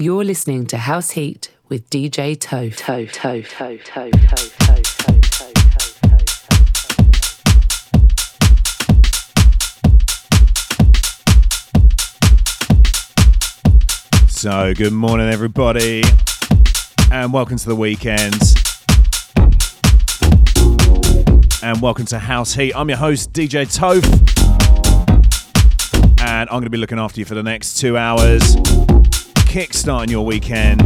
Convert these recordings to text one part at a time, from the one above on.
You're listening to House Heat with DJ Toph. Toe, toe, toe, toe, toe, toe, So, good morning, everybody, and welcome to the weekend. And welcome to House Heat. I'm your host, DJ Toph, and I'm going to be looking after you for the next two hours, kickstarting your weekend.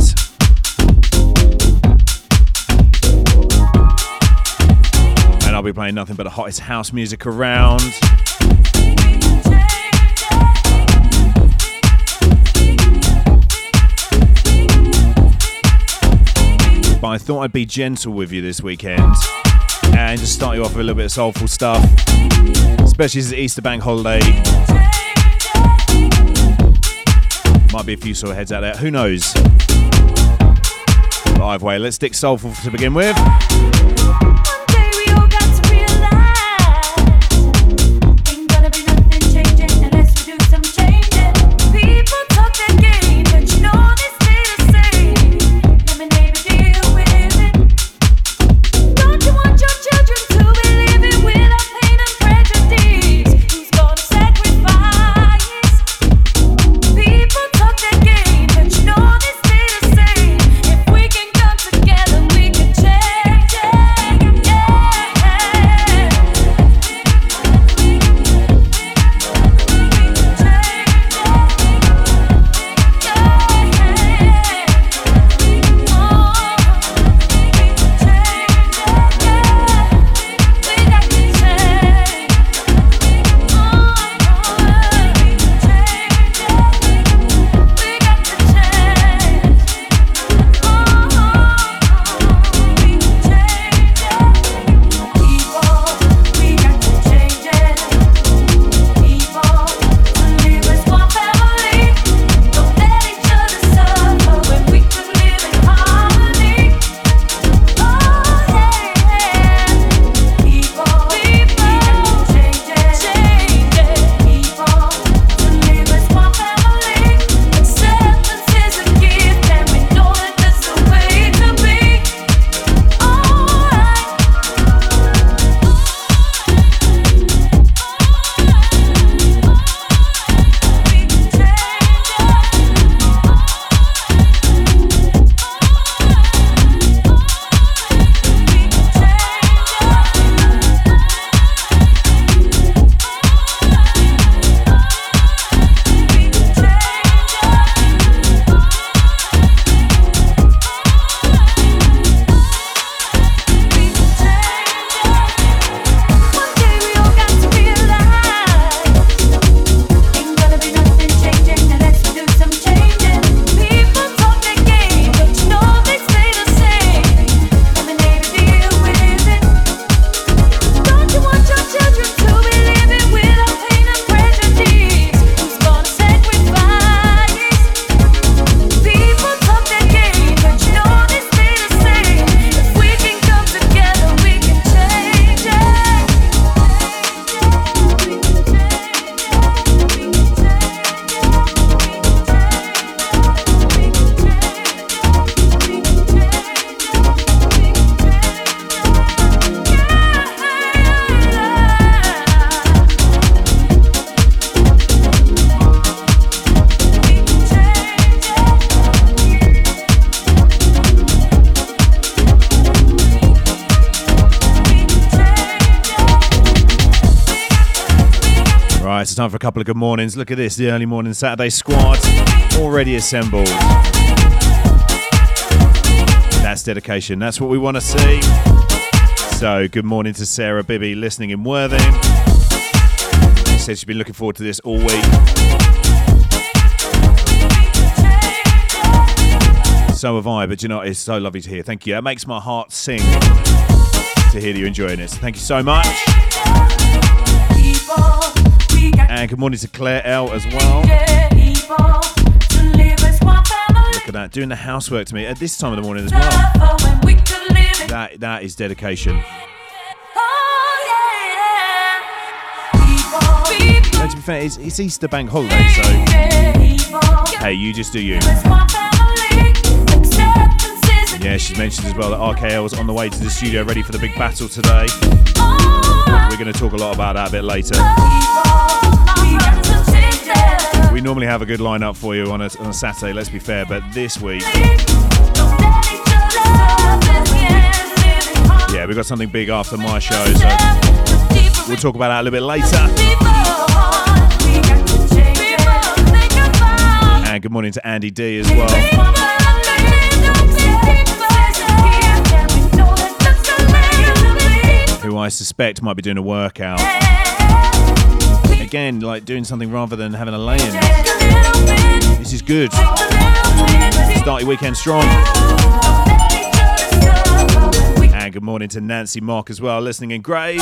And I'll be playing nothing but the hottest house music around. but I thought I'd be gentle with you this weekend and just start you off with a little bit of soulful stuff, especially as it's Easter bank holiday. Might be a few sore heads out there, who knows? But either way, let's stick soulful to begin with. Time for a couple of good mornings. Look at this, the early morning Saturday squad already assembled. That's dedication. That's what we want to see. So, good morning to Sarah Bibby listening in Worthing. She said she's been looking forward to this all week. So have I, but you know, it's so lovely to hear. Thank you. It makes my heart sing to hear you enjoying this. Thank you so much. And good morning to Claire L as well. Look at that, doing the housework to me at this time of the morning as well. That that is dedication. And to be fair, it's, it's Easter bank holiday, so hey, you just do you. Yeah, she's mentioned as well that RKL is on the way to the studio ready for the big battle today. We're going to talk a lot about that a bit later. We normally have a good lineup for you on a, on a Saturday, let's be fair, but this week, yeah, we've got something big after my show, so we'll talk about that a little bit later. And good morning to Andy D as well. Who I suspect might be doing a workout. Again, like doing something rather than having a lay in. This is good. Start your weekend strong. And good morning to Nancy Mock as well, listening in Grays.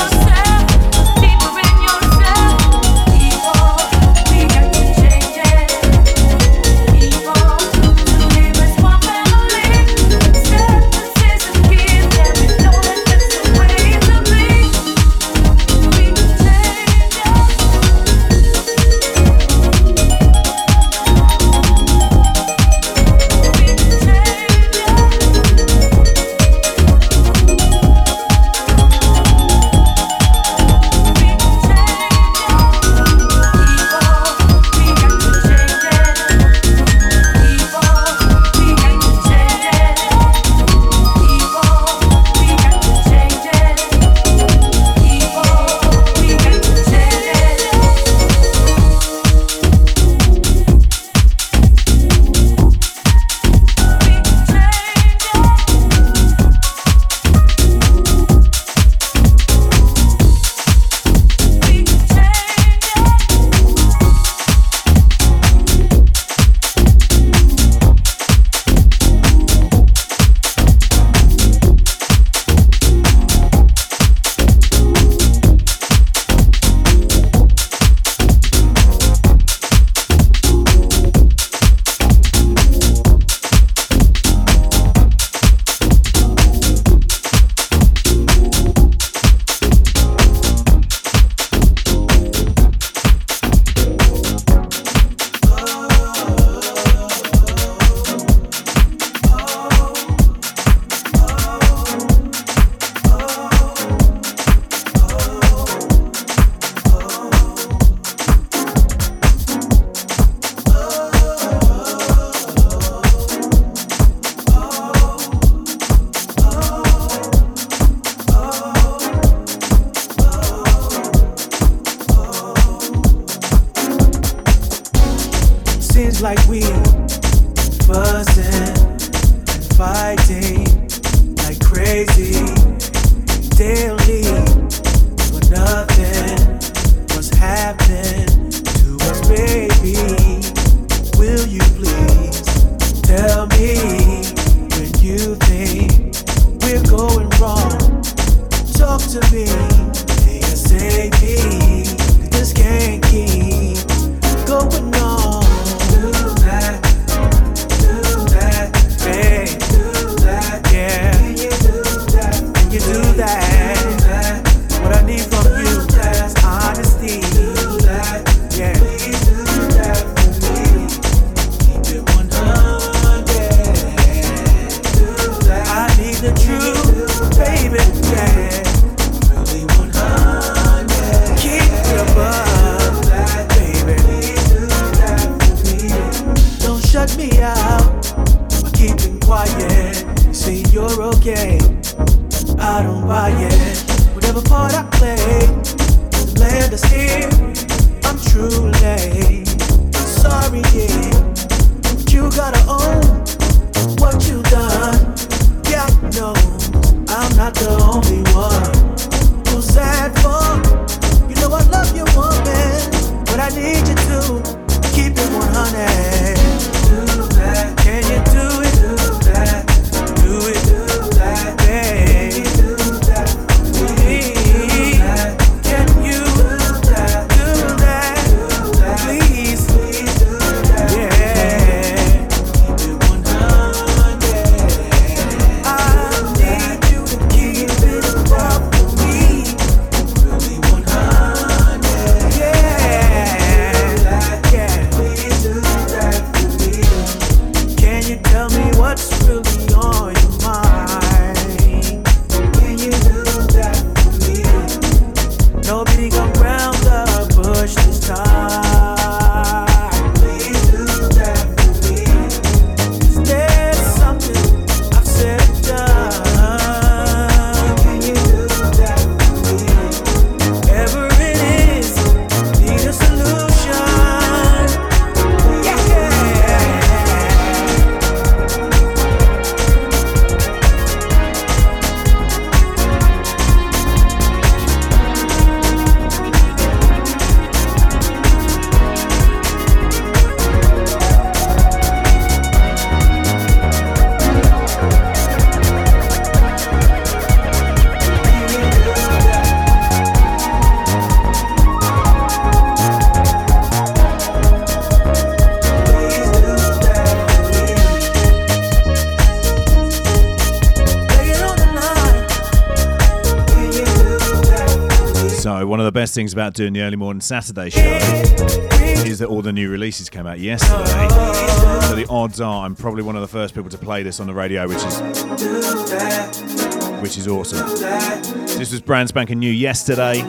Best things about doing the early morning Saturday show is that all the new releases came out yesterday. So the odds are I'm probably one of the first people to play this on the radio, which is which is awesome. This was brand spanking new yesterday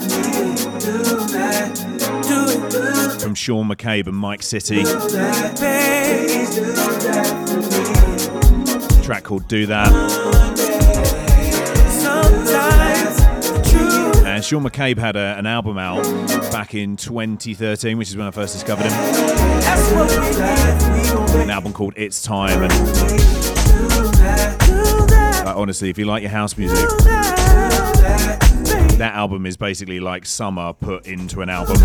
from Sean McCabe and Mike City. track called Do That. Sean McCabe had a, an album out back in 2013, which is when I first discovered him. An album called It's Time. And uh, honestly, if you like your house music, that album is basically like summer put into an album.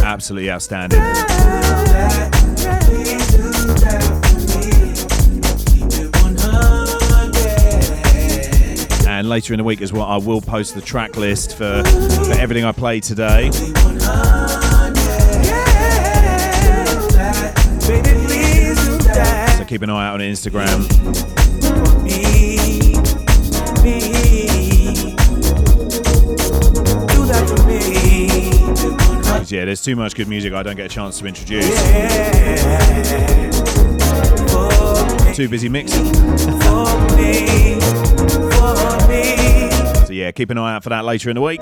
Absolutely outstanding. And later in the week as well, I will post the track list for, for everything I played today. So keep an eye out on Instagram. Yeah, there's too much good music I don't get a chance to introduce. Too busy mixing. So yeah, keep an eye out for that later in the week.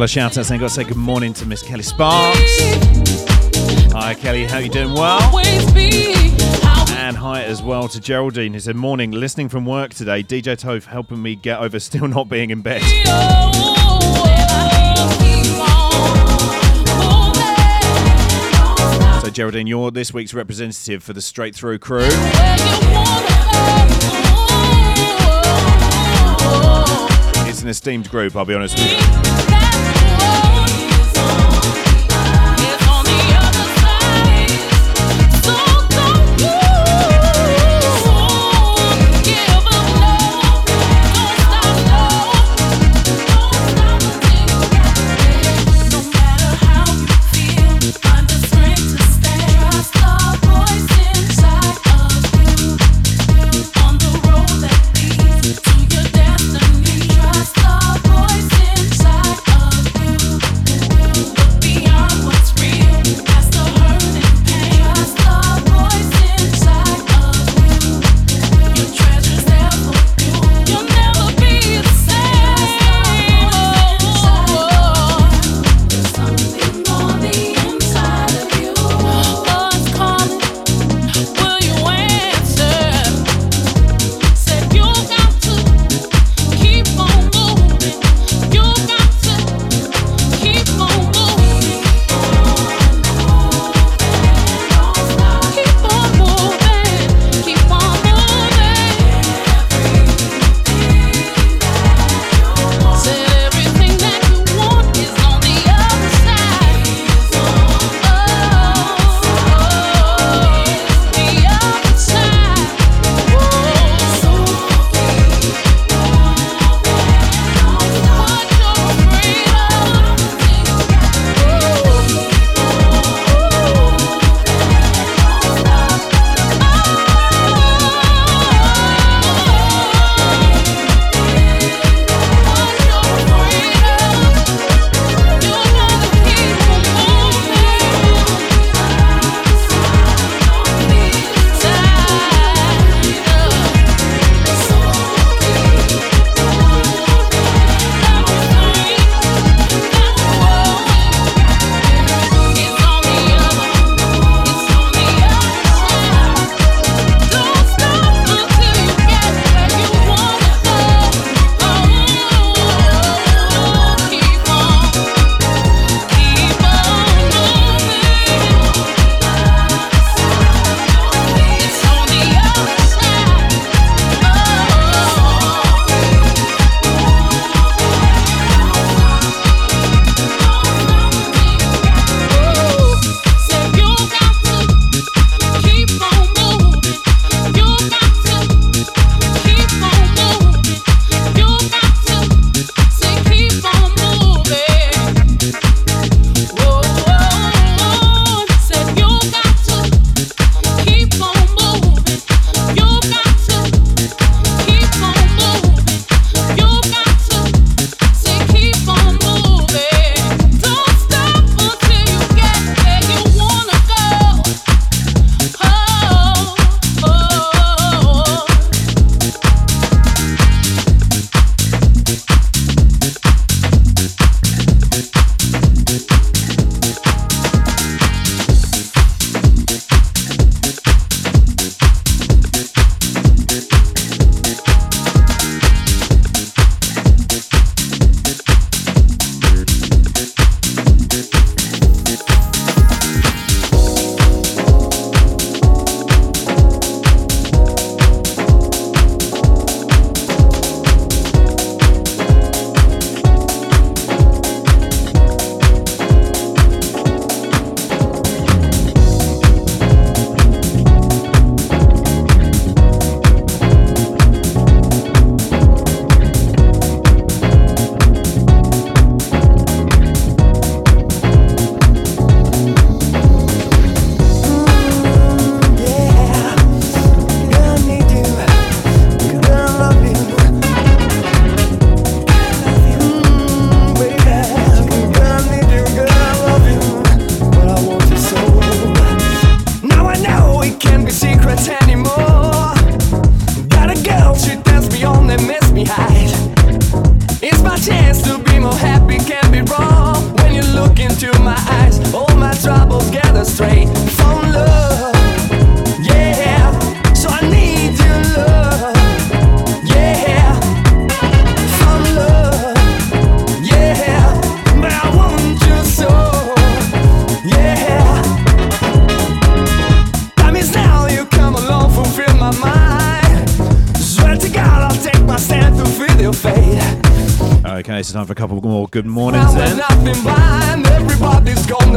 Couple of shout outs. I've got to say good morning to Miss Kelly Sparks. Hi Kelly, how you doing? Well. And hi as well to Geraldine who said, Morning, listening from work today. DJ Toph helping me get over still not being in bed. So Geraldine, you're this week's representative for the Straight Through crew. It's an esteemed group, I'll be honest with you.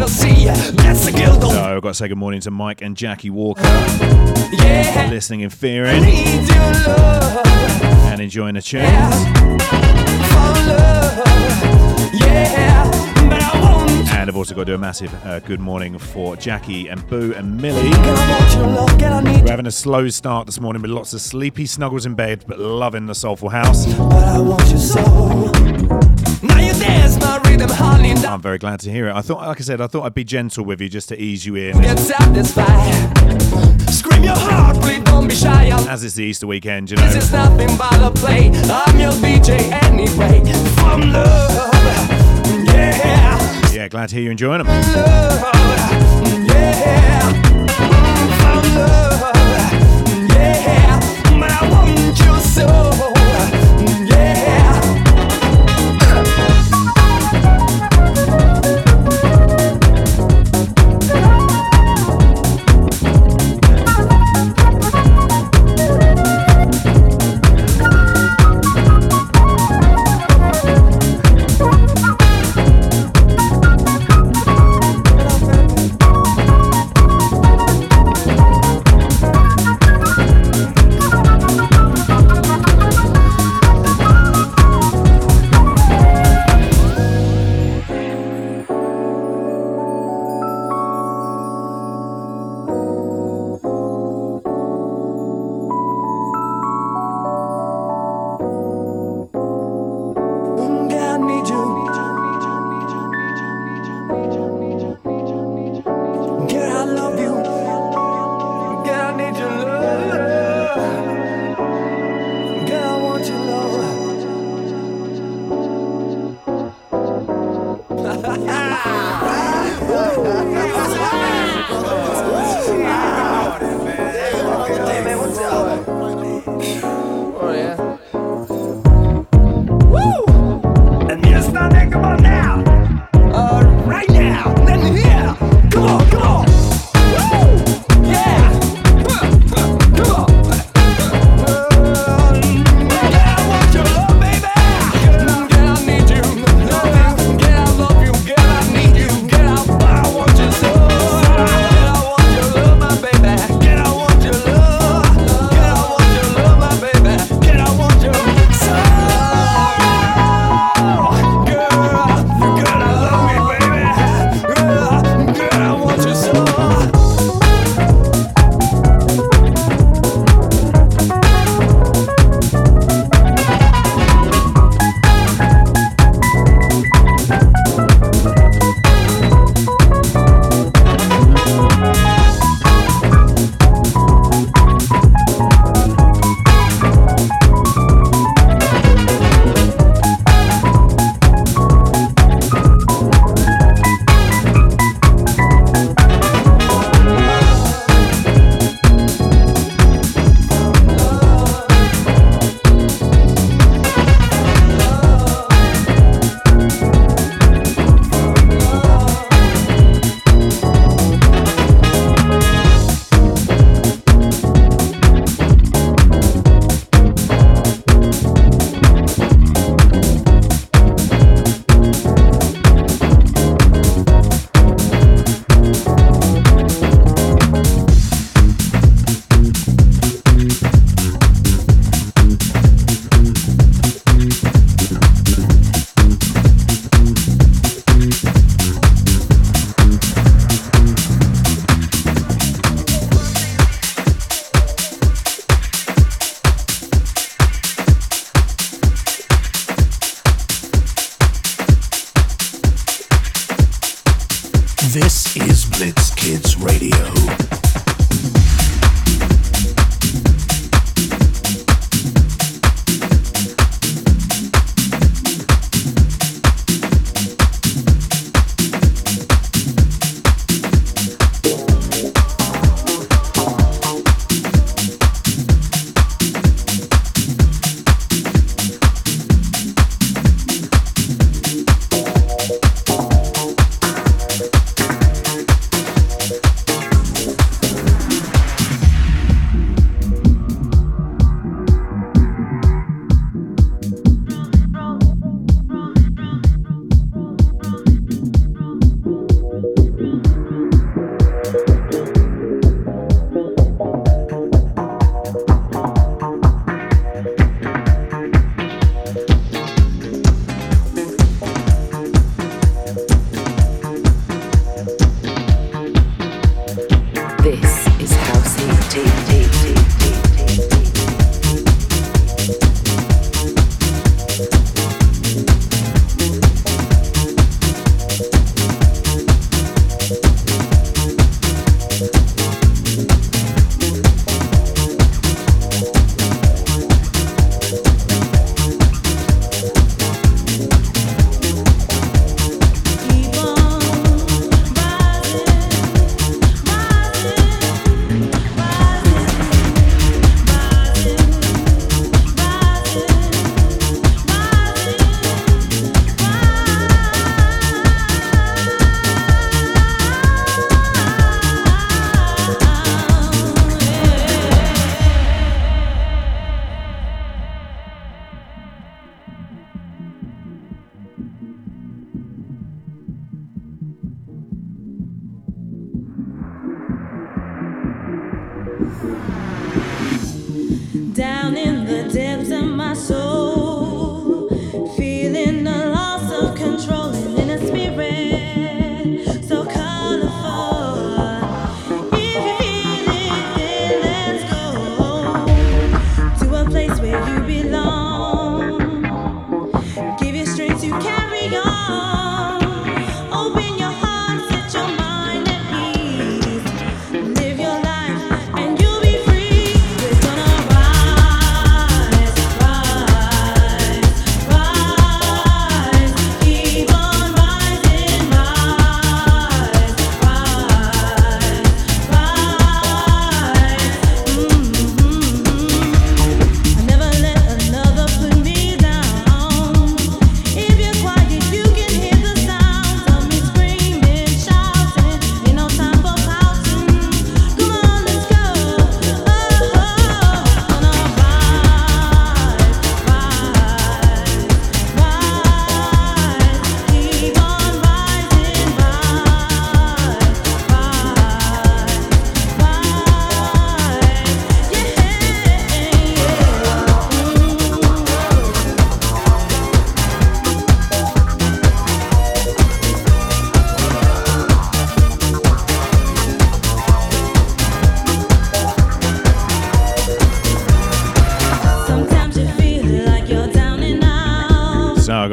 See. That's the guilt So I've got to say good morning to Mike and Jackie Walker, yeah. listening in Ferring need your love, and enjoying the tunes. for love, yeah. But I want, And I've also got to do a massive uh, good morning for Jackie and Boo and Millie. girl, I want your love, girl, I need We're having a slow start this morning with lots of sleepy snuggles in bed, but loving the soulful house. Now you dance my rhythm, honey, I'm very glad to hear it. I thought, like I said, I thought I'd be gentle with you just to ease you in. get satisfied. Scream your heart, please don't be shy. As it's the Easter weekend, you This know. is nothing but a play. I'm your DJ anyway. From love, yeah, Yeah, glad to hear you enjoying them. love, yeah. From love, yeah. But I want you so,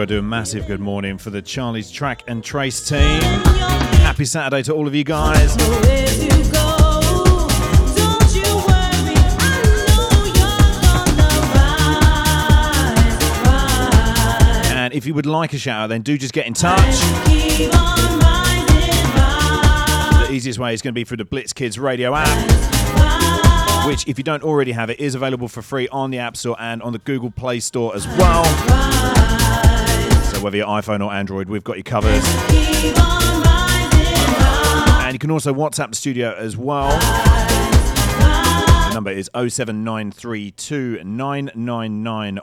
do a massive good morning for the Charlie's Track and Trace team. Happy Saturday to all of you guys. And if you would like a shout out, then do just get in touch. The easiest way is going to be through the Blitz Kids radio app, which, if you don't already have it, is available for free on the App Store and on the Google Play Store as well whether you're iPhone or Android, we've got you covered. And you can also WhatsApp the studio as well. The number is 07932 999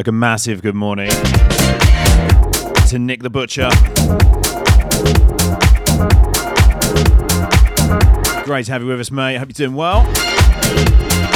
119. a massive good morning to Nick the Butcher. Great to have you with us, mate. Hope you're doing well.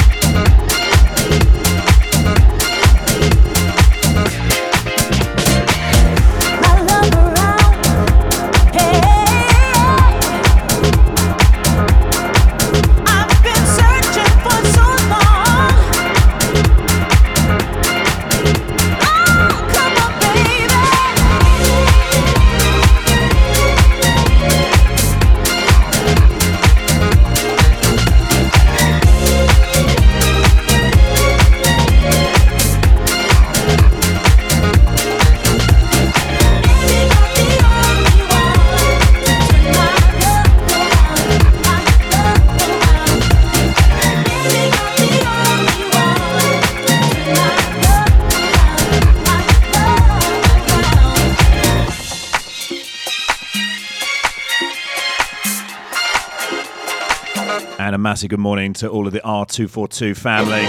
Good morning to all of the R242 family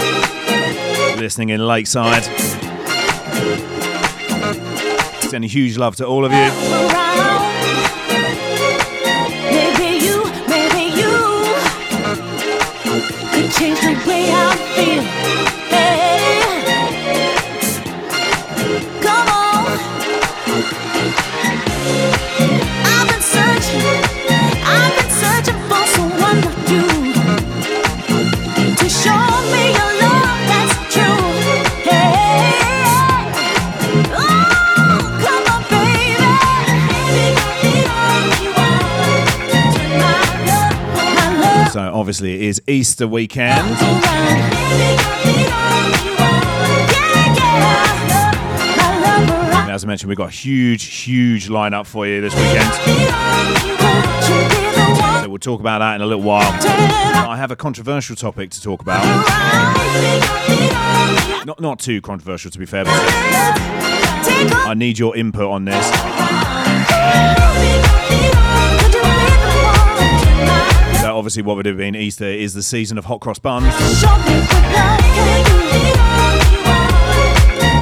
listening in Lakeside. Sending huge love to all of you. Easter weekend. And as I mentioned, we've got a huge, huge lineup for you this weekend. So, we'll talk about that in a little while. I have a controversial topic to talk about. Not, not too controversial, to be fair, but I need your input on this. Obviously, what would have been Easter is the season of hot cross buns.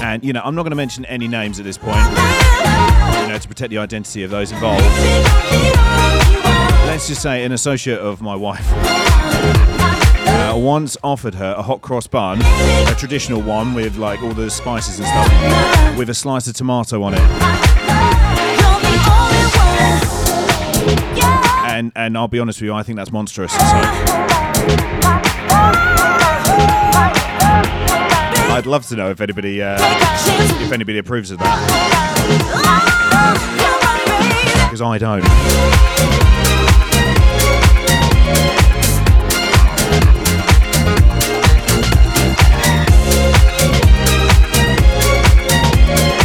And, you know, I'm not going to mention any names at this point, you know, to protect the identity of those involved. Let's just say an associate of my wife uh, once offered her a hot cross bun, a traditional one with like all the spices and stuff, with a slice of tomato on it. And and I'll be honest with you, I think that's monstrous. So I'd love to know if anybody uh, if anybody approves of that because I don't.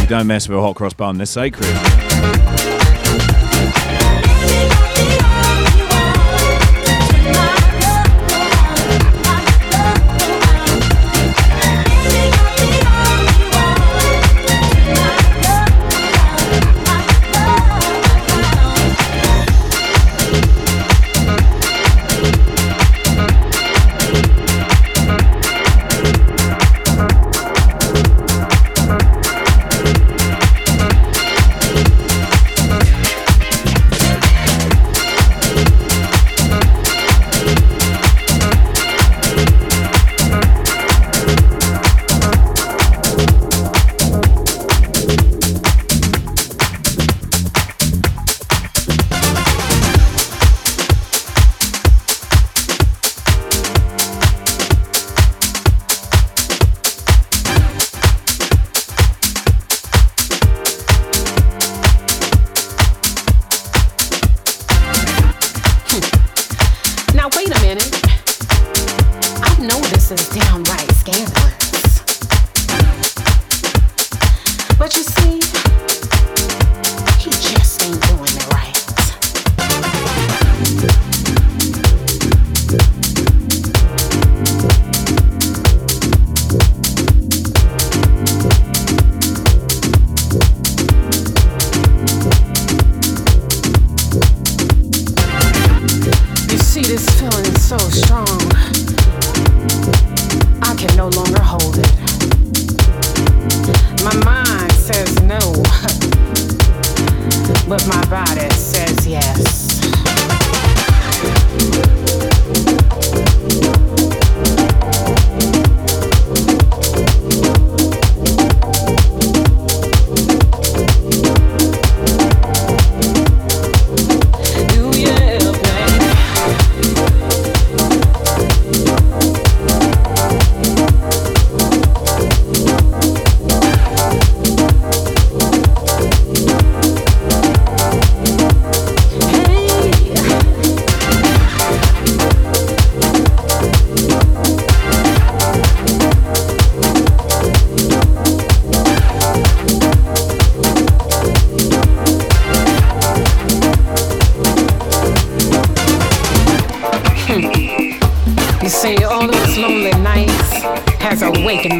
Don't mess with a hot cross bun, they're sacred. Has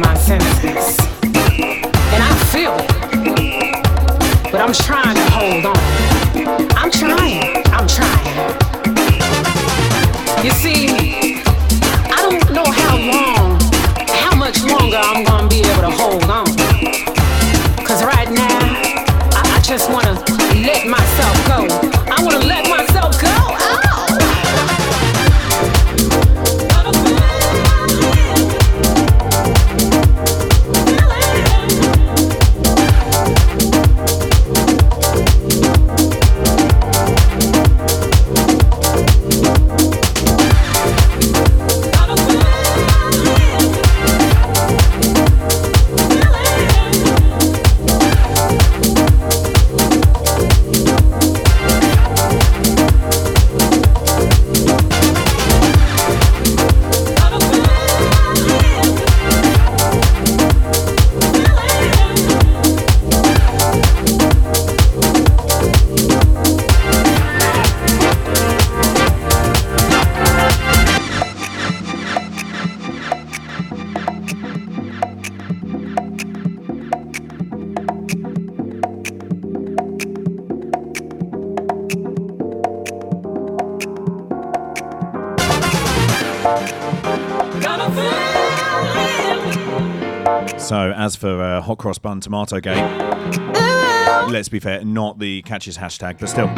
hot cross bun tomato gate, let's be fair, not the catches hashtag, but still.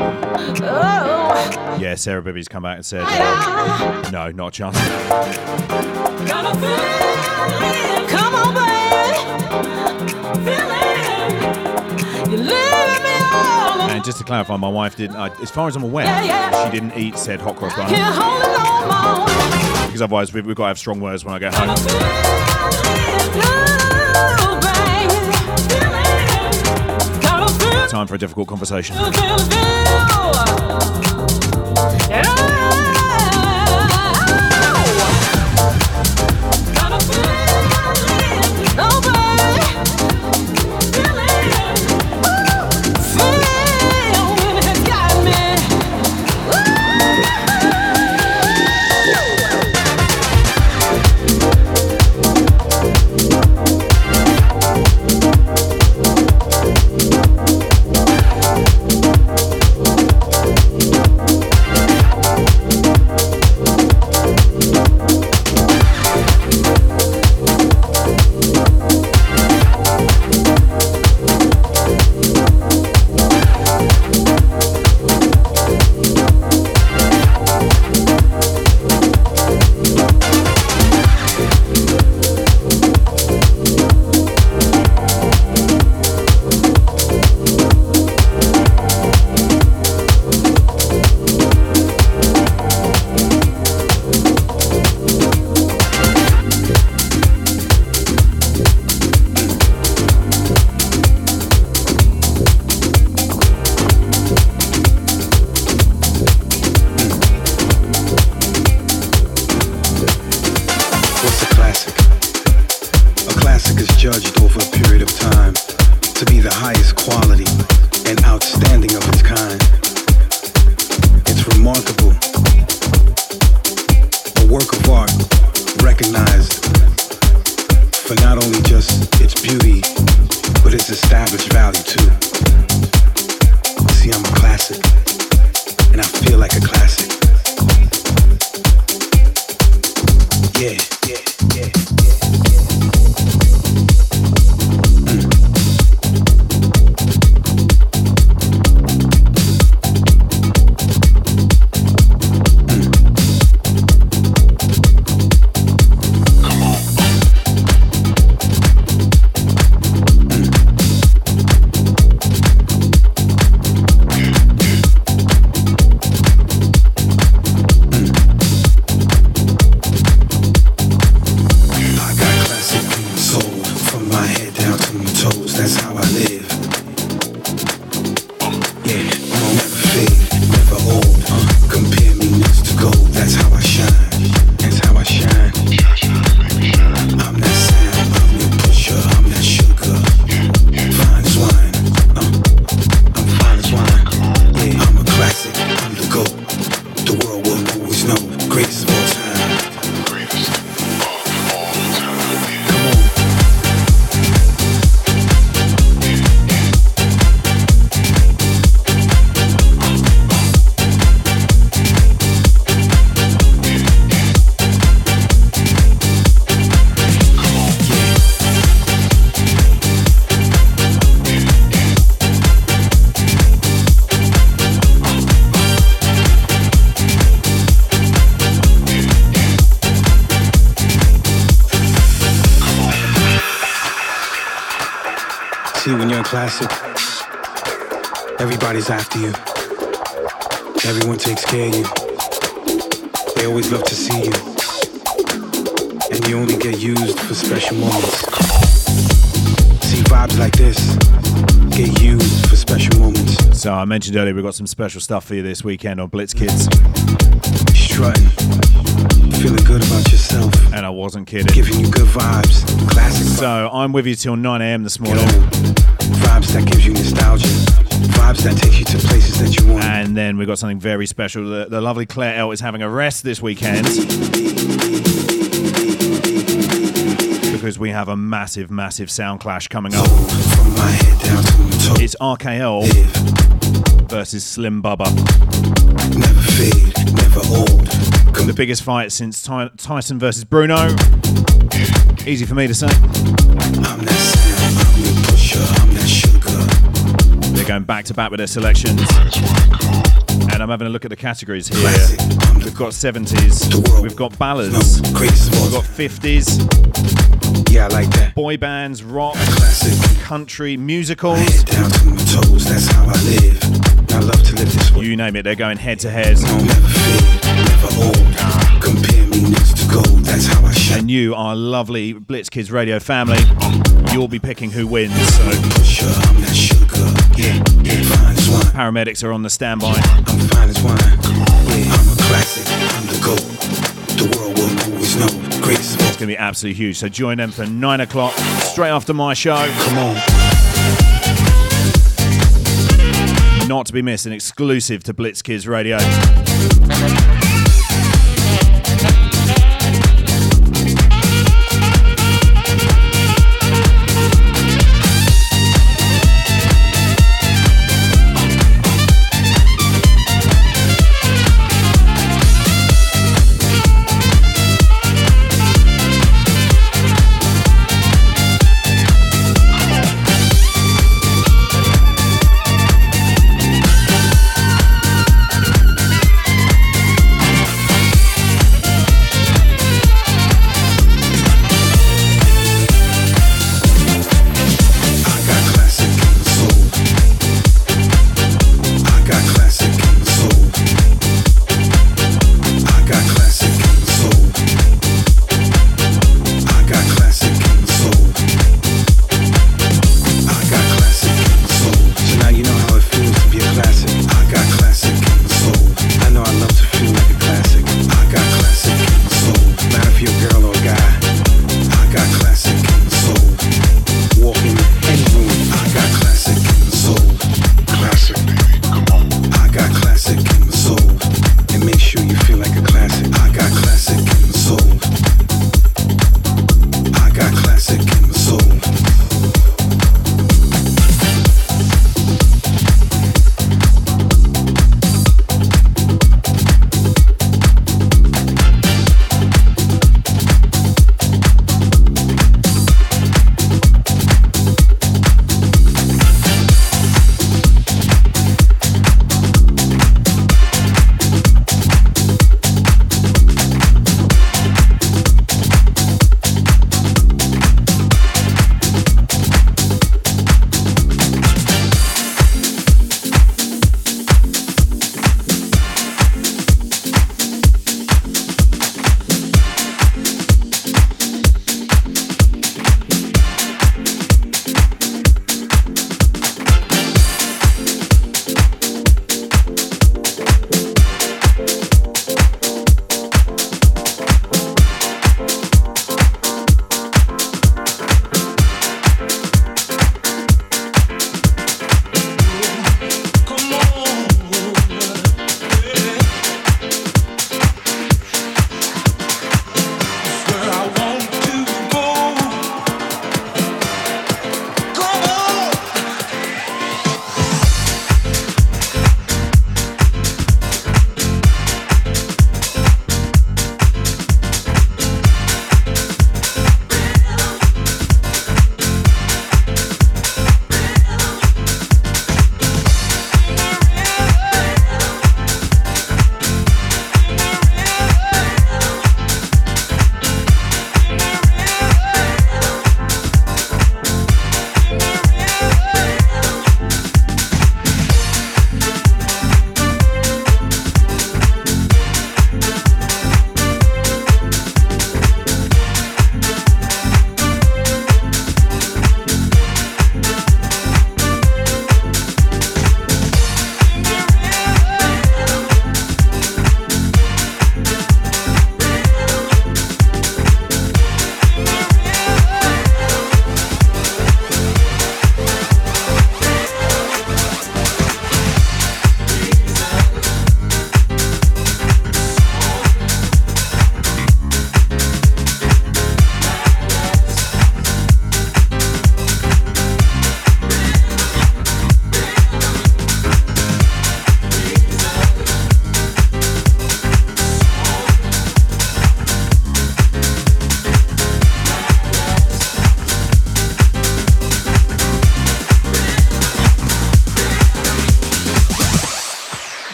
Yeah, Sarah Bibby's come back and said, uh, no, not a chance. Come on, baby. Feeling. You leave me all And just to clarify, my wife didn't, uh, as far as I'm aware, Yeah, yeah. she didn't eat said hot cross bun. Can't hold it no more. Because otherwise, we've, we've got to have strong words when I get home. Time for a difficult conversation. Mentioned earlier we've got some special stuff for you this weekend on Blitz Kids, Strutting, feeling good about yourself, and I wasn't kidding. giving you good vibes. Classic So, I'm with you till 9 a.m. this morning. Vibes that gives you nostalgia. Vibes that takes you to places that you want. And then we've got something very special. The, the lovely Claire L is having a rest this weekend because we have a massive, massive sound clash coming up. From my head down to my. It's RKL versus Slim Bubba. never fade, never old. The biggest fight since Ty- Tyson versus Bruno. Easy for me to say. I'm that Sam, I'm your pusher, I'm that sugar. They're going back to back with their selections. And I'm having a look at the categories here. Classic, We've got 70s, we've got ballads, no greatest of all we've got 50s, Yeah, I like that. boy bands, rock, Classic. country, musicals. Down to my toes, that's how I live. You name it, they're going head to head. No, never fear, never old. Compare me next to gold, that's how I shine. And you, our lovely Blitz Kids Radio family, you'll be picking who wins. So Pusher, I'm that sugar. Yeah, yeah, fine as wine. paramedics are on the standby. I'm fine as wine. I'm a classic, I'm the GOAT. The world will always know. Greatest of all. It's going to be absolutely huge. So join them for nine o'clock, straight after my show. Come on. Not to be missed, an exclusive to Blitz Kids Radio.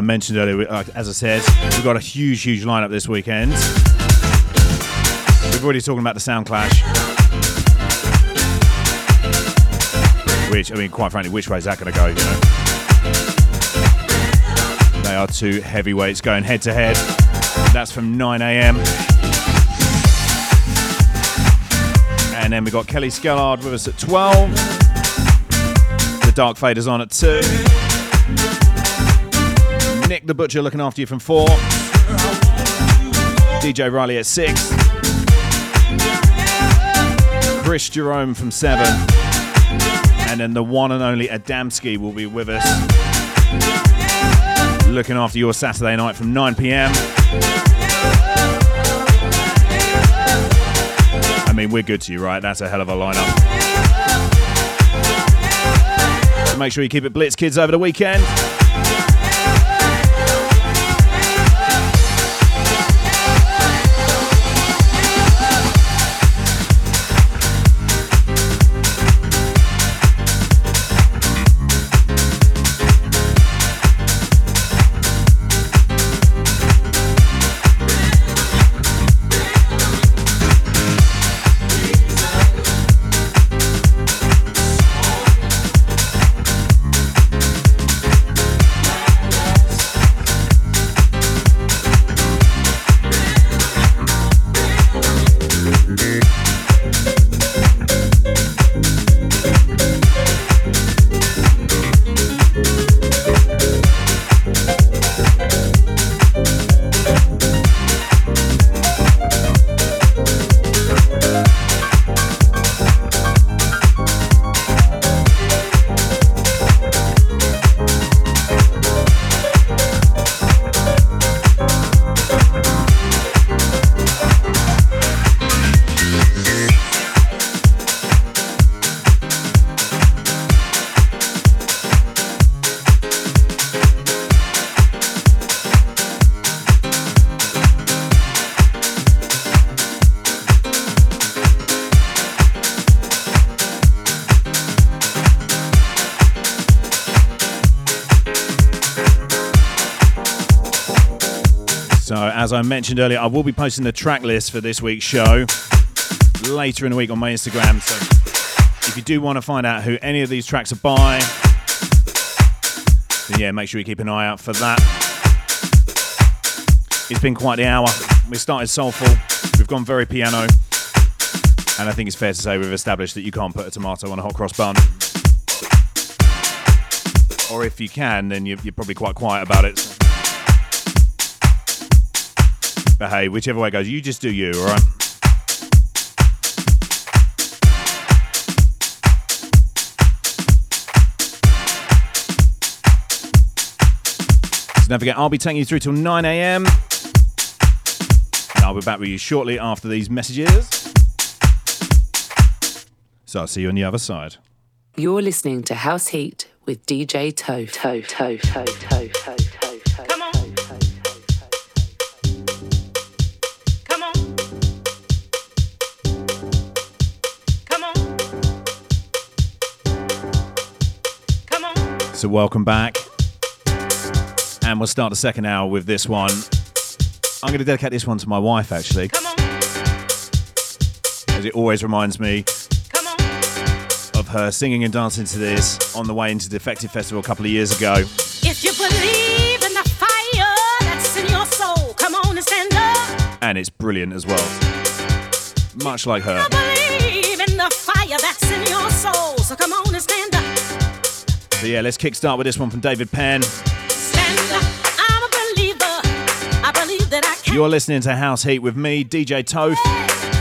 I mentioned earlier, as I said, we've got a huge, huge lineup this weekend. We've already talking about the Sound Clash. Which, I mean, quite frankly, which way is that going to go, you know? They are two heavyweights going head to head. That's from 9 a.m. And then we've got Kelly Skellard with us at 12. The Dark Faders on at 2. Nick the Butcher looking after you from 4. DJ Riley at 6. Chris Jerome from 7. And then the one and only Adamski will be with us. Looking after your Saturday night from 9 pm. I mean, we're good to you, right? That's a hell of a lineup. So make sure you keep it Blitz Kids over the weekend. I mentioned earlier, I will be posting the track list for this week's show later in the week on my Instagram. So, if you do want to find out who any of these tracks are by, then yeah, make sure you keep an eye out for that. It's been quite the hour. We started soulful, we've gone very piano, and I think it's fair to say we've established that you can't put a tomato on a hot cross bun. Or if you can, then you're, probably quite quiet about it. so. But hey, whichever way it goes, you just do you, alright? So don't forget, I'll be taking you through till 9 a.m. And I'll be back with you shortly after these messages. So I'll see you on the other side. You're listening to House Heat with DJ Toph Toe Toe Toe Toe Toe Toe So welcome back. And we'll start the second hour with this one. I'm going to dedicate this one to my wife, actually. Come on. because it always reminds me of her singing and dancing to this on the way into the Defected Festival a couple of years ago. If you believe in the fire that's in your soul, come on and stand up. And it's brilliant as well. Much like her. Believe in the fire that's in your soul, so come on and stand up. So yeah, let's kickstart with this one from David Penn. I'm a believer. I believe that I can. You're listening to House Heat with me, DJ Toph.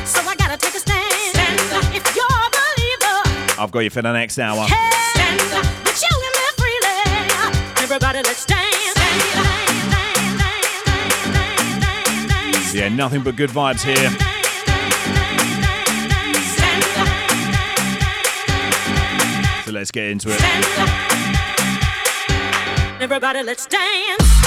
So I gotta take a stand. stand if you're a believer, I've got you for the next hour. stand up. But you can live freely. Everybody, let's dance. Stand. Yeah, nothing but good vibes here. Let's get into it. Everybody, let's dance.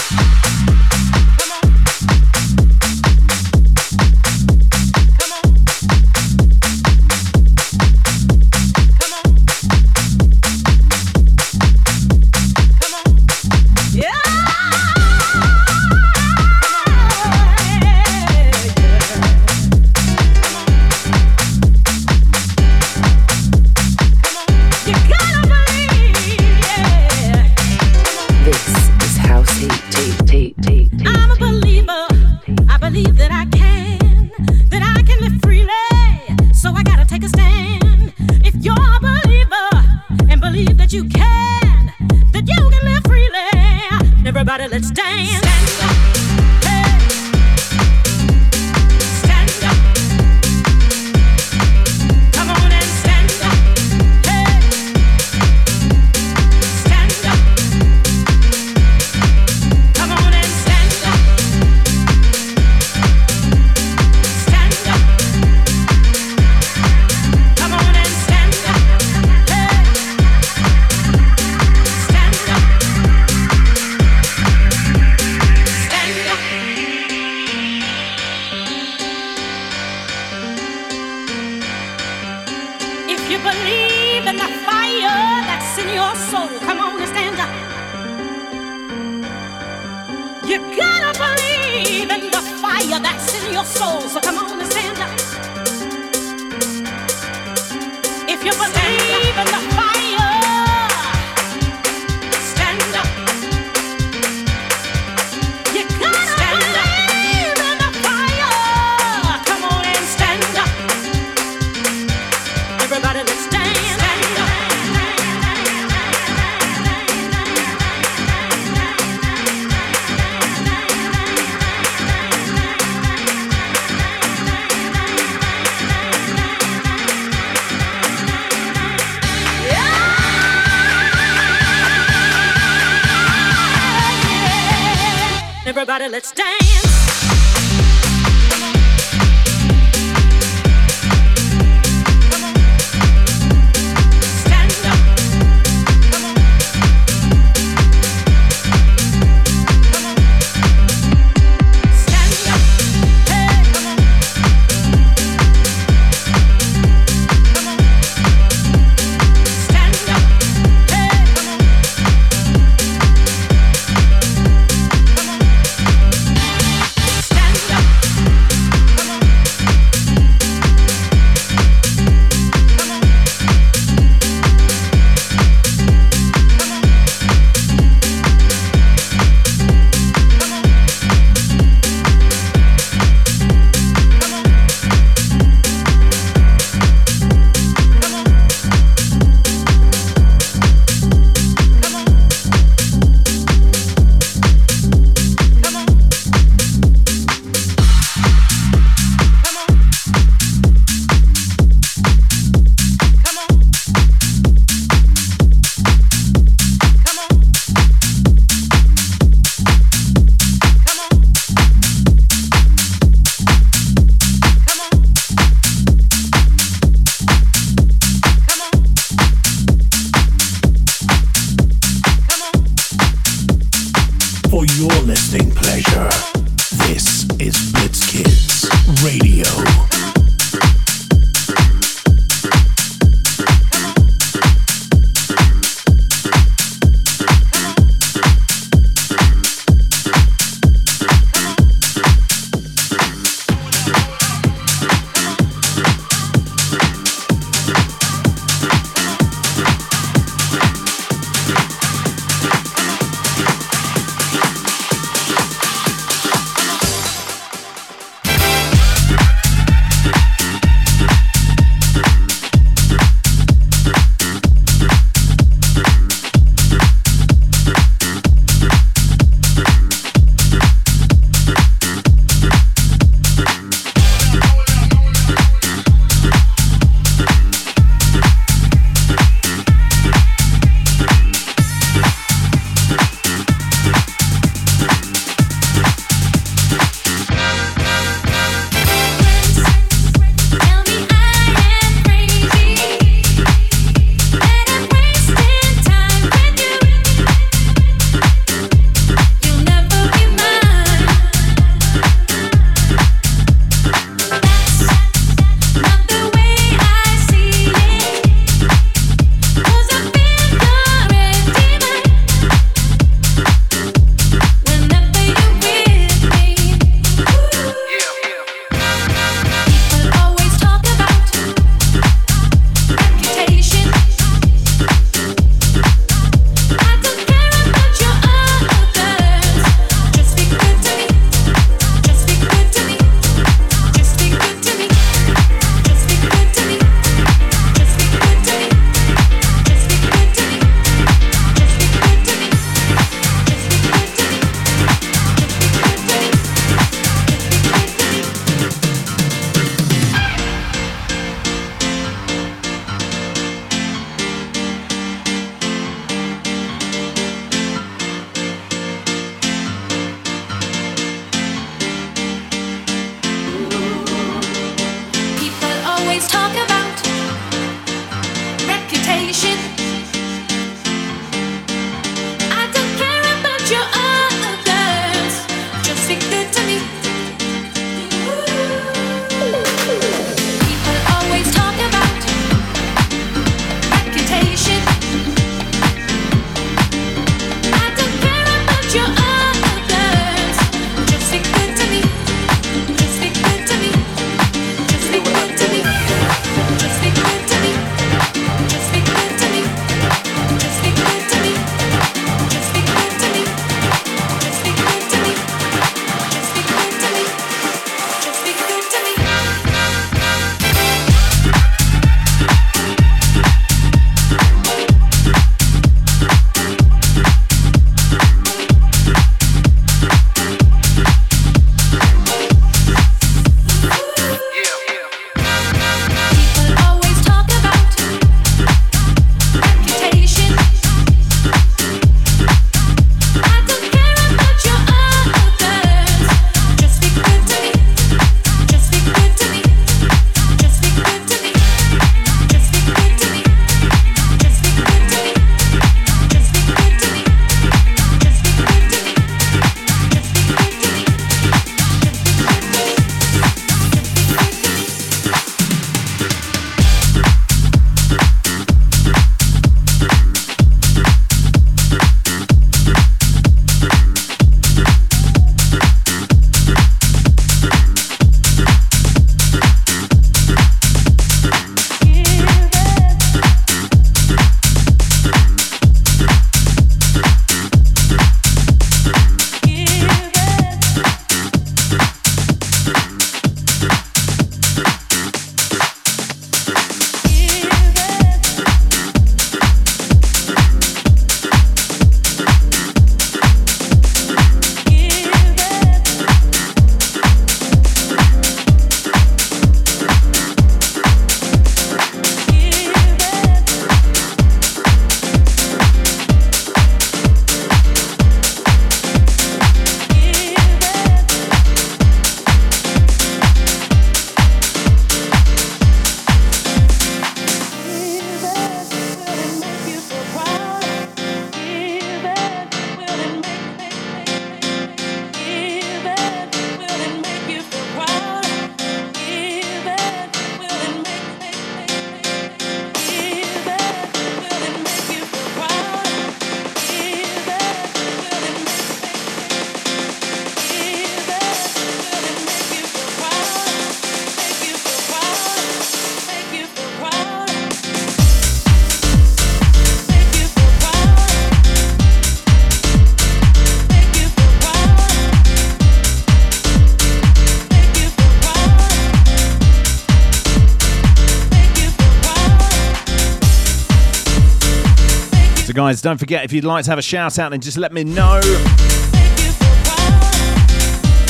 Don't forget if you'd like to have a shout out, then just let me know.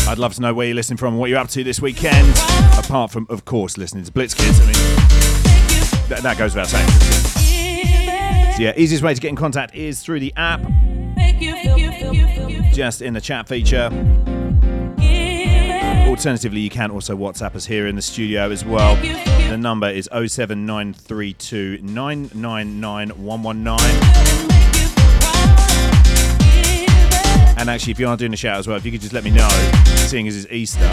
I'd love to know where you're listening from and what you're up to this weekend. Apart from, of course, listening to Blitz Kids. I mean, that, that goes without saying. So, yeah, easiest way to get in contact is through the app, just in the chat feature. Alternatively, you can also WhatsApp us here in the studio as well. The number is 07932 999 119. And actually, if you are doing a shout as well, if you could just let me know, seeing as it's Easter.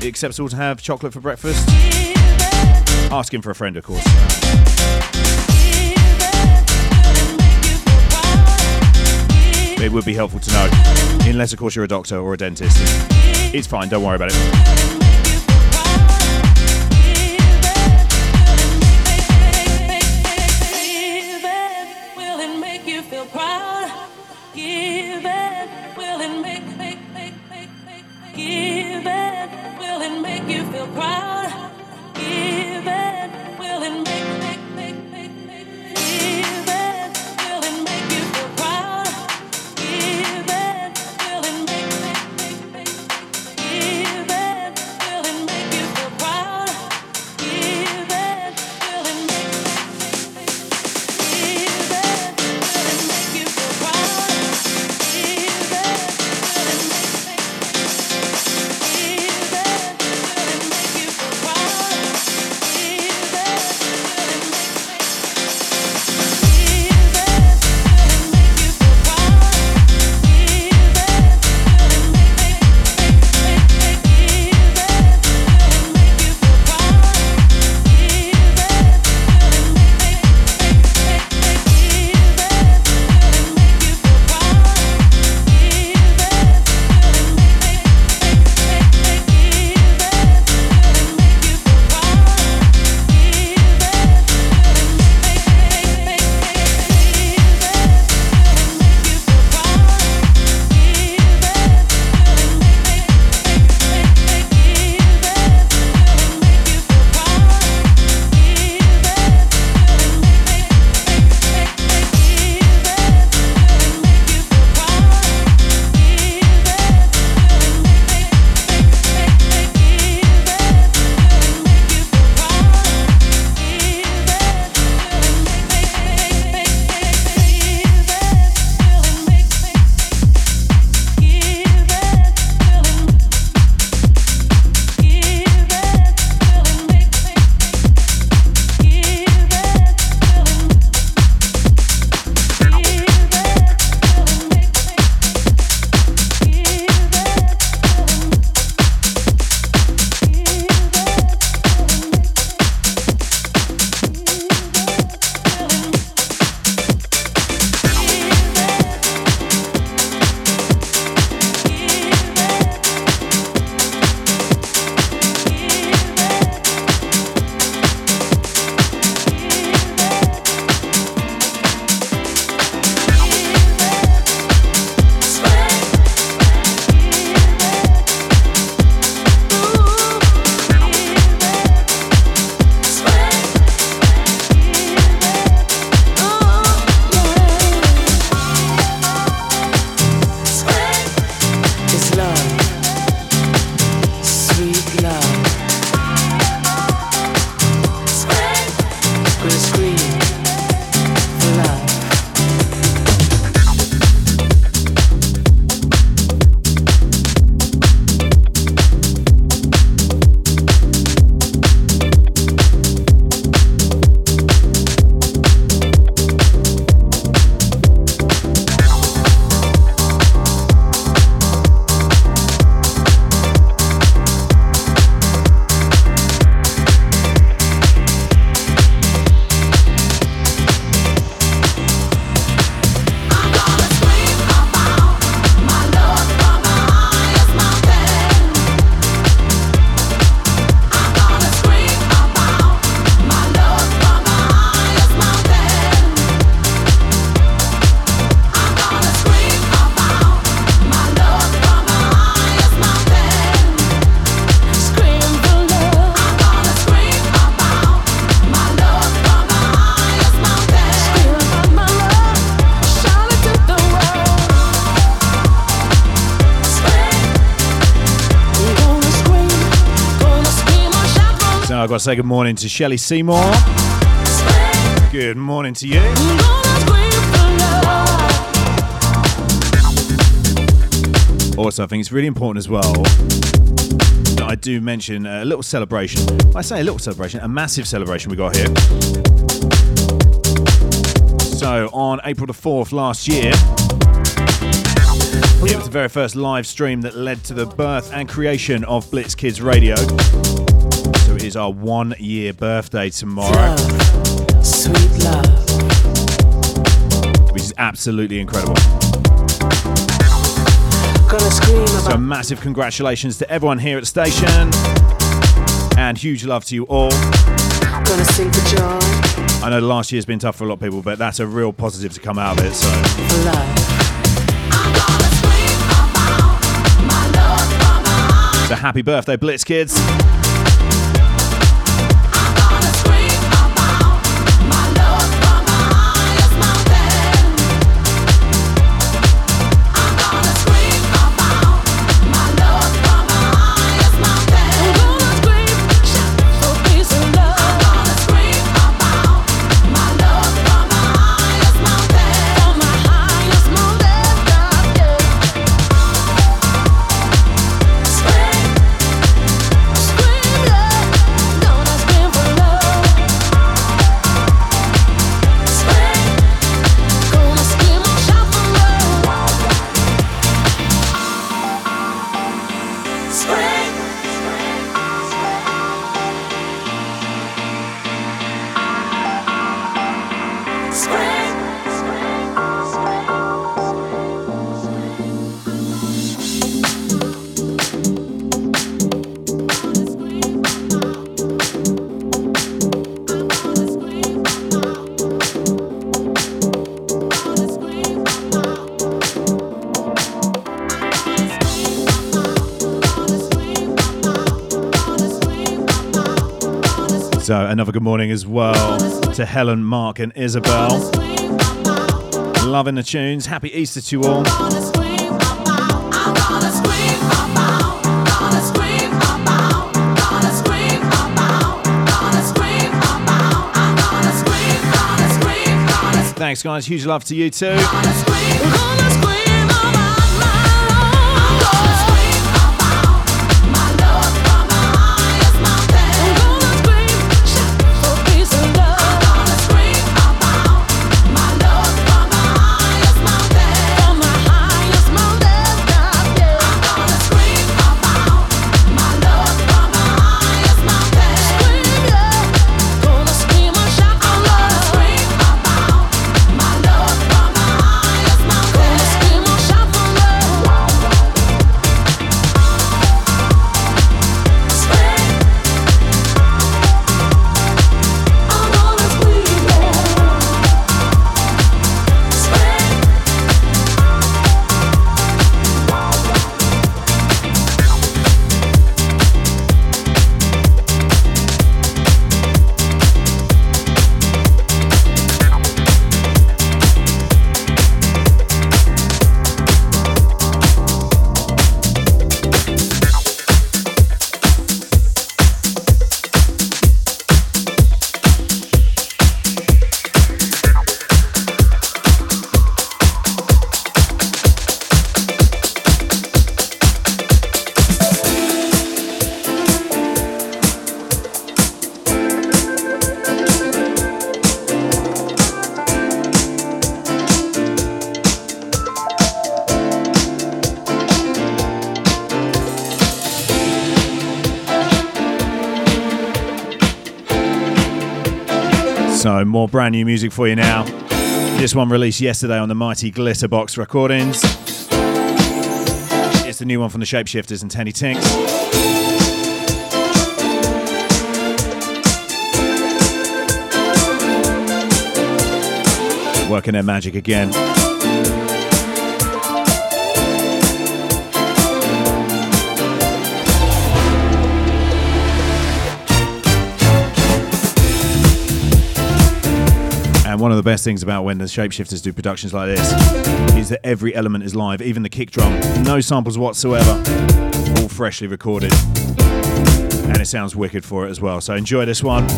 It acceptable to have chocolate for breakfast? Asking for a friend, of course. It would be helpful to know, unless, of course, you're a doctor or a dentist. It's fine, don't worry about it. Morning to Shelley Seymour. Good morning to you. Also, I think it's really important as well that I do mention a little celebration. I say a little celebration, a massive celebration we got here. So, on April the 4th last year, it was the very first live stream that led to the birth and creation of Blitz Kids Radio. Is our one year birthday tomorrow, Sweet love. which is absolutely incredible. So, massive congratulations to everyone here at the station, and huge love to you all. gonna sing for joy, I know last year's been tough for a lot of people, but that's a real positive to come out of it. So, love. so happy birthday, Blitz Kids. Another good morning as well to Helen, Mark, and Isabel. Loving the tunes. Happy Easter to all. Thanks, guys. Huge love to you too. Brand new music for you now. This one released yesterday on the mighty Glitterbox Recordings. It's the new one from the Shapeshifters and Teni Tinks. Working their magic again. And one of the best things about when the Shapeshifters do productions like this is that every element is live, even the kick drum. No samples whatsoever. All freshly recorded. And it sounds wicked for it as well. So enjoy this one.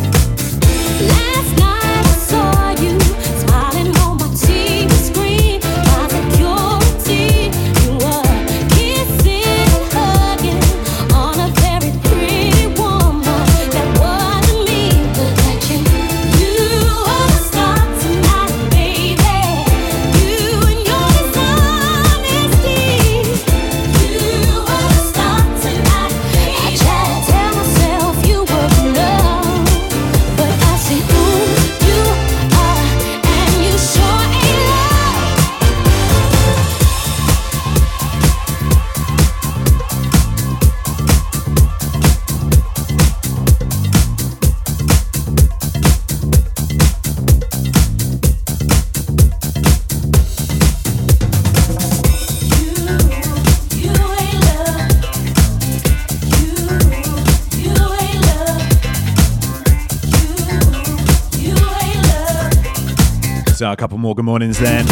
More good mornings then.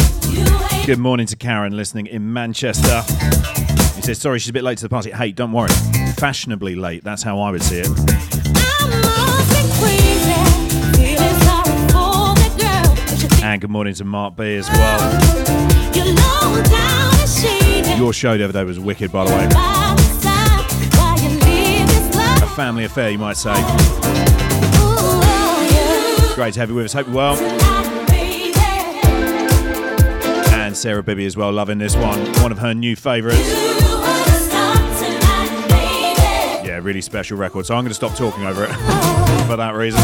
Good morning to Karen listening in Manchester. He says, sorry, she's a bit late to the party. Hey, don't worry. Fashionably late. That's how I would see it. I must be crazy, feeling sorry for that girl. But you think And good morning to Mark B as well. you're low down and shady. Your show the other day was wicked, by the way. By my side while you live this A family affair, you might say. Great to have you with us. Hope you're well. Tonight, baby. And Sarah Bibby as well, loving this one. One of her new favourites. You are the star tonight, baby. Yeah, really special record. So I'm going to stop talking over it for that reason.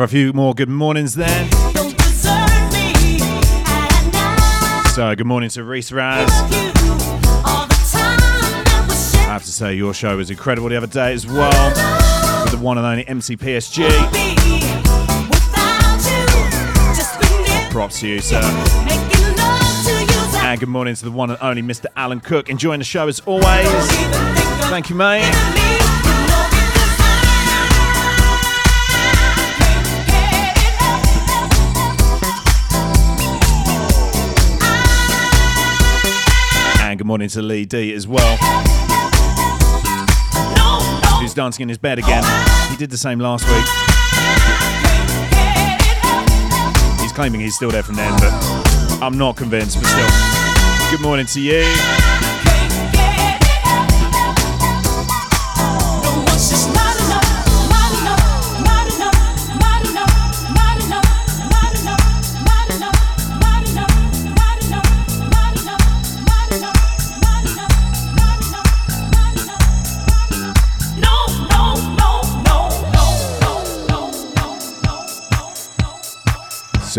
For a few more good mornings then. So, good morning to Reese Raz. I have to say, your show was incredible the other day as well. With the one and only MC PSG. Props to you, sir. And good morning to the one and only Mr. Alan Cook. Enjoying the show as always. Thank you, mate. Morning to Lee D as well. Who's dancing in his bed again. He did the same last week. He's claiming he's still there from then, but I'm not convinced, but still. Good morning to you.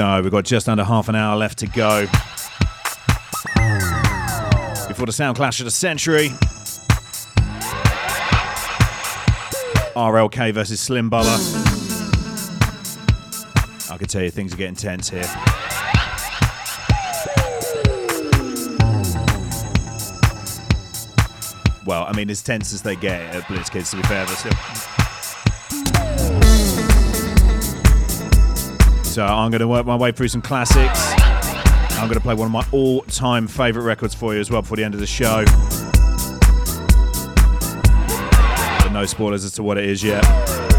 So we've got just under half an hour left to go. Before the sound clash of the century. RLK versus Slim Bubba. I can tell you things are getting tense here. Well, I mean, as tense as they get at Blitz Kids, to be fair, but still. So uh, I'm going to work my way through some classics. I'm going to play one of my all-time favourite records for you as well before the end of the show. But no spoilers as to what it is yet.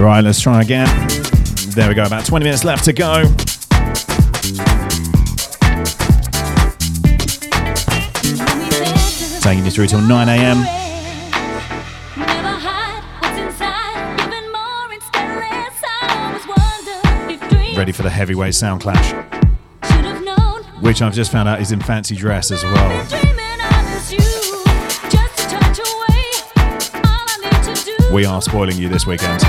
Right, let's try again. There we go, about 20 minutes left to go. Taking you through till 9 a.m. ready for the heavyweight sound clash which I've just found out is in fancy dress as well. We are spoiling you this weekend.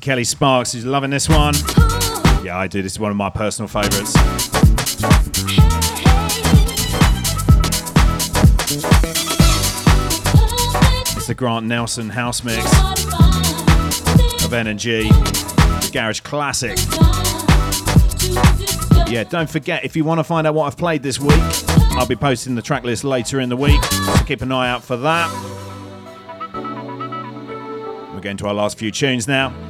Kelly Sparks, who's loving this one. Yeah, I do. This is one of my personal favourites. It's the Grant Nelson house mix of NG, garage classic. Yeah, don't forget if you want to find out what I've played this week, I'll be posting the track list later in the week, so keep an eye out for that. We're getting to our last few tunes now.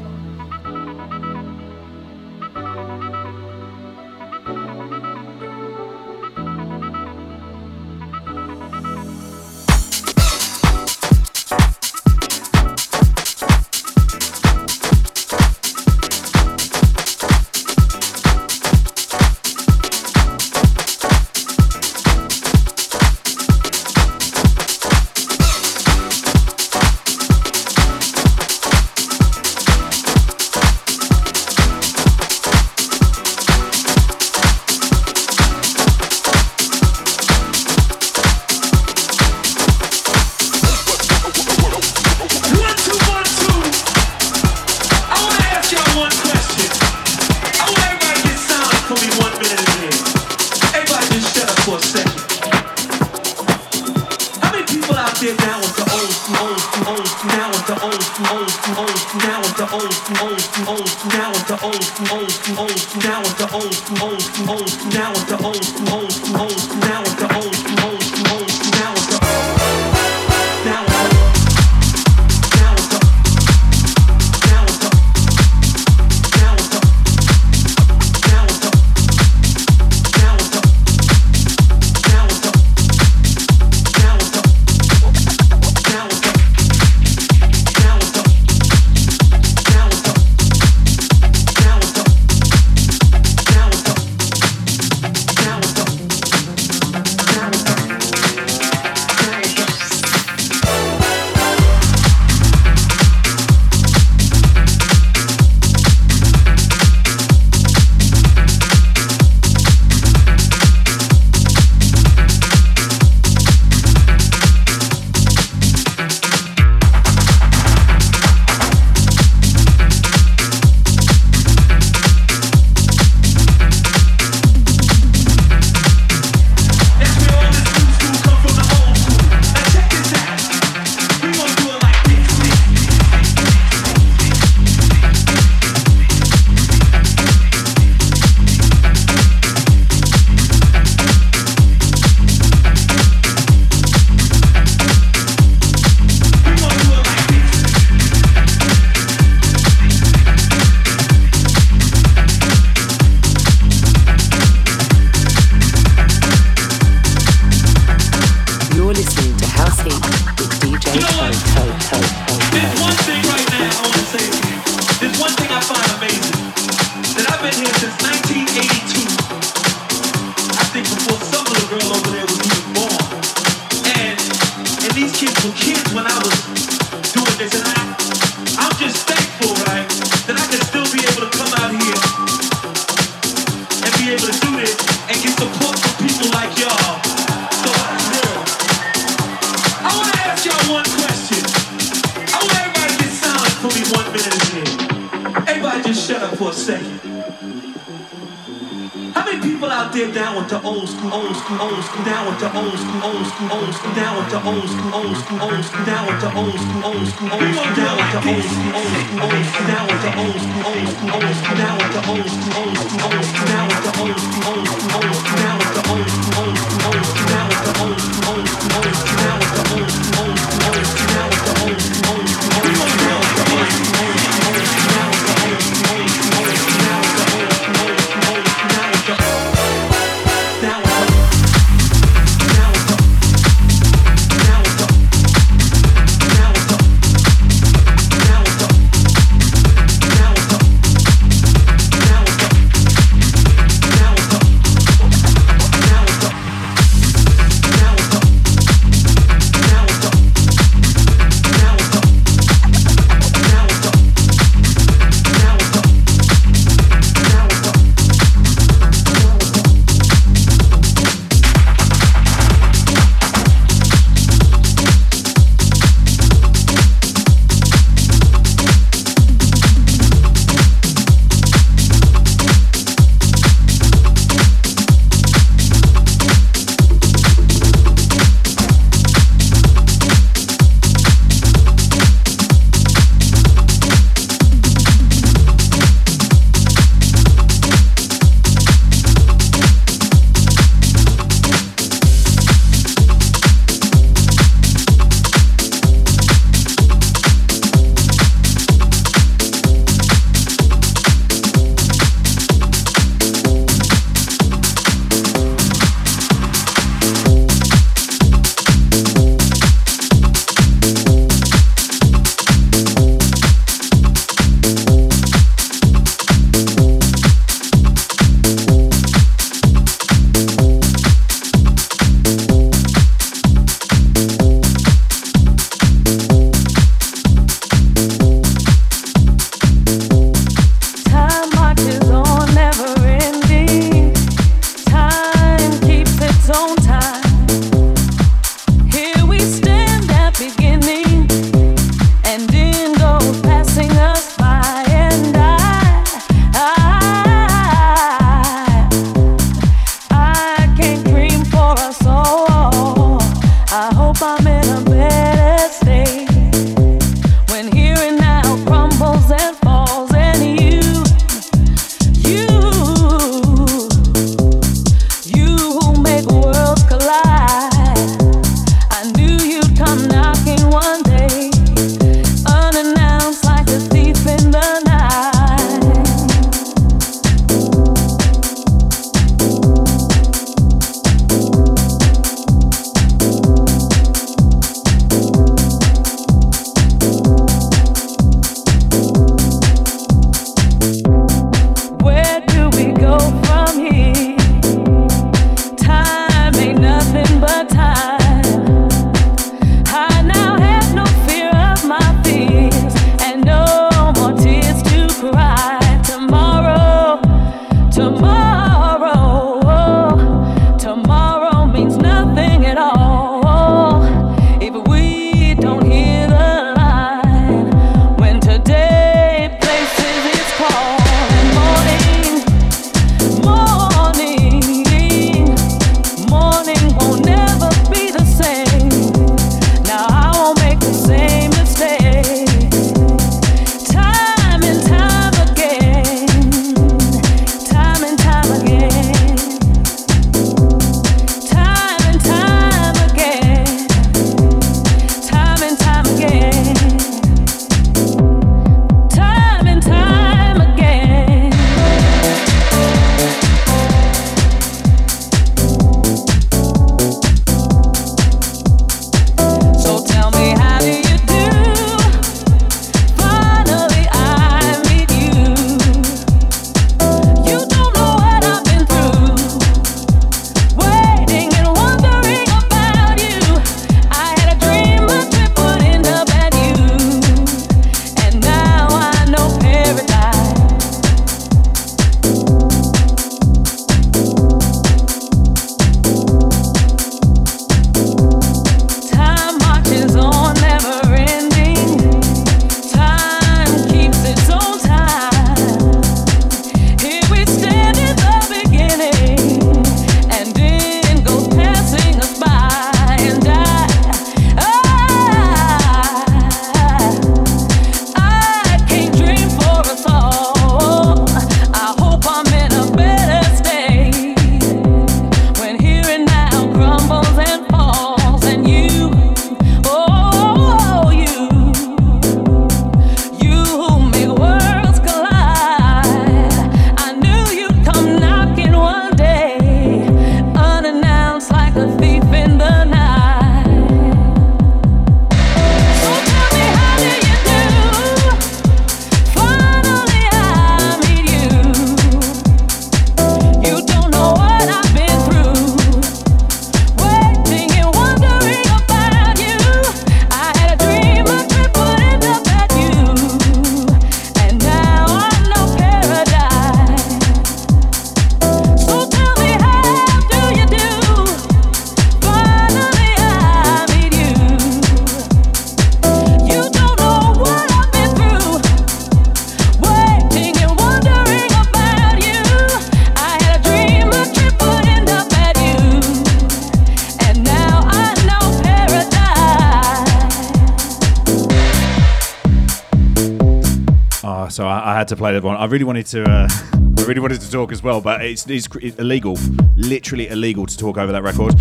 To play that one. I really wanted to. Uh, I really wanted to talk as well, but it's, it's illegal, literally illegal to talk over that record.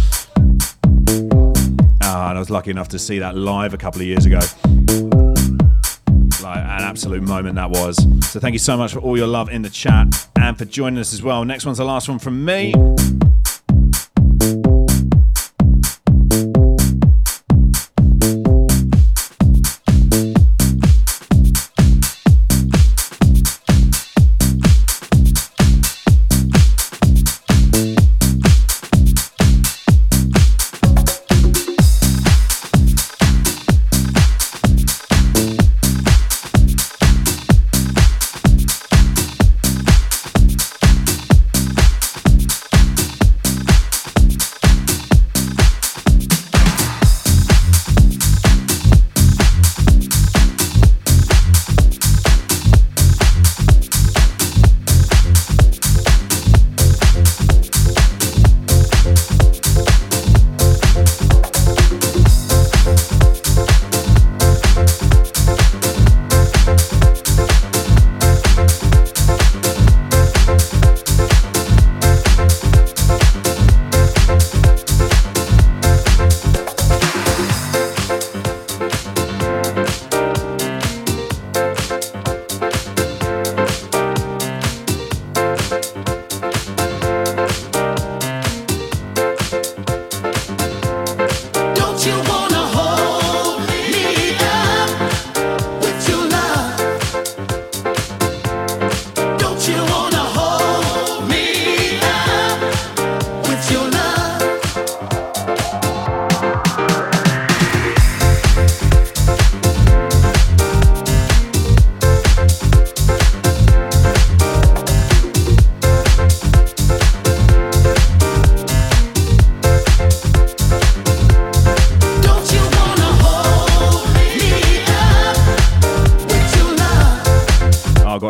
Ah, and I was lucky enough to see that live a couple of years ago. Like an absolute moment that was. So thank you so much for all your love in the chat and for joining us as well. Next one's the last one from me.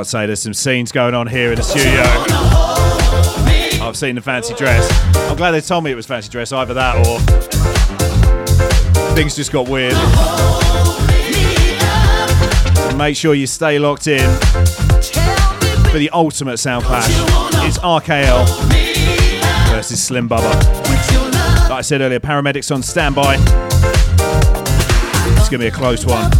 Say, there's some scenes going on here in the studio. I've seen the fancy dress. I'm glad they told me it was fancy dress, either that or things just got weird. Make sure you stay locked in for the ultimate sound clash. It's RKL versus Slim Bubba. Like I said earlier, paramedics on standby. It's to be a close one.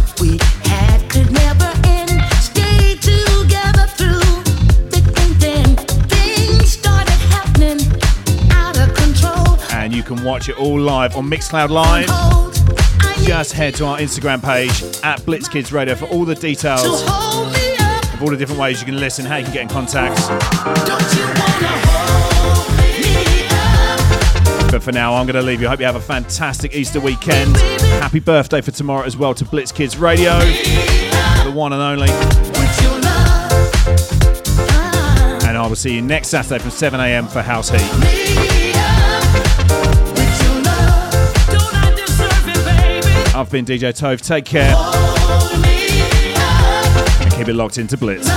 And watch it all live on Mixcloud Live. Hold, I need just head to our Instagram page at Blitz Kids Radio for all the details of all the different ways you can listen, how you can get in contact. Don't you wanna hold me up? But for now, I'm going to leave you. I hope you have a fantastic Easter weekend. Happy birthday for tomorrow as well to Blitz Kids Radio, the one and only. With your love, And I will see you next Saturday from 7 a.m. for House Heat. I've been DJ Toph. Take care and keep it locked into Blitz.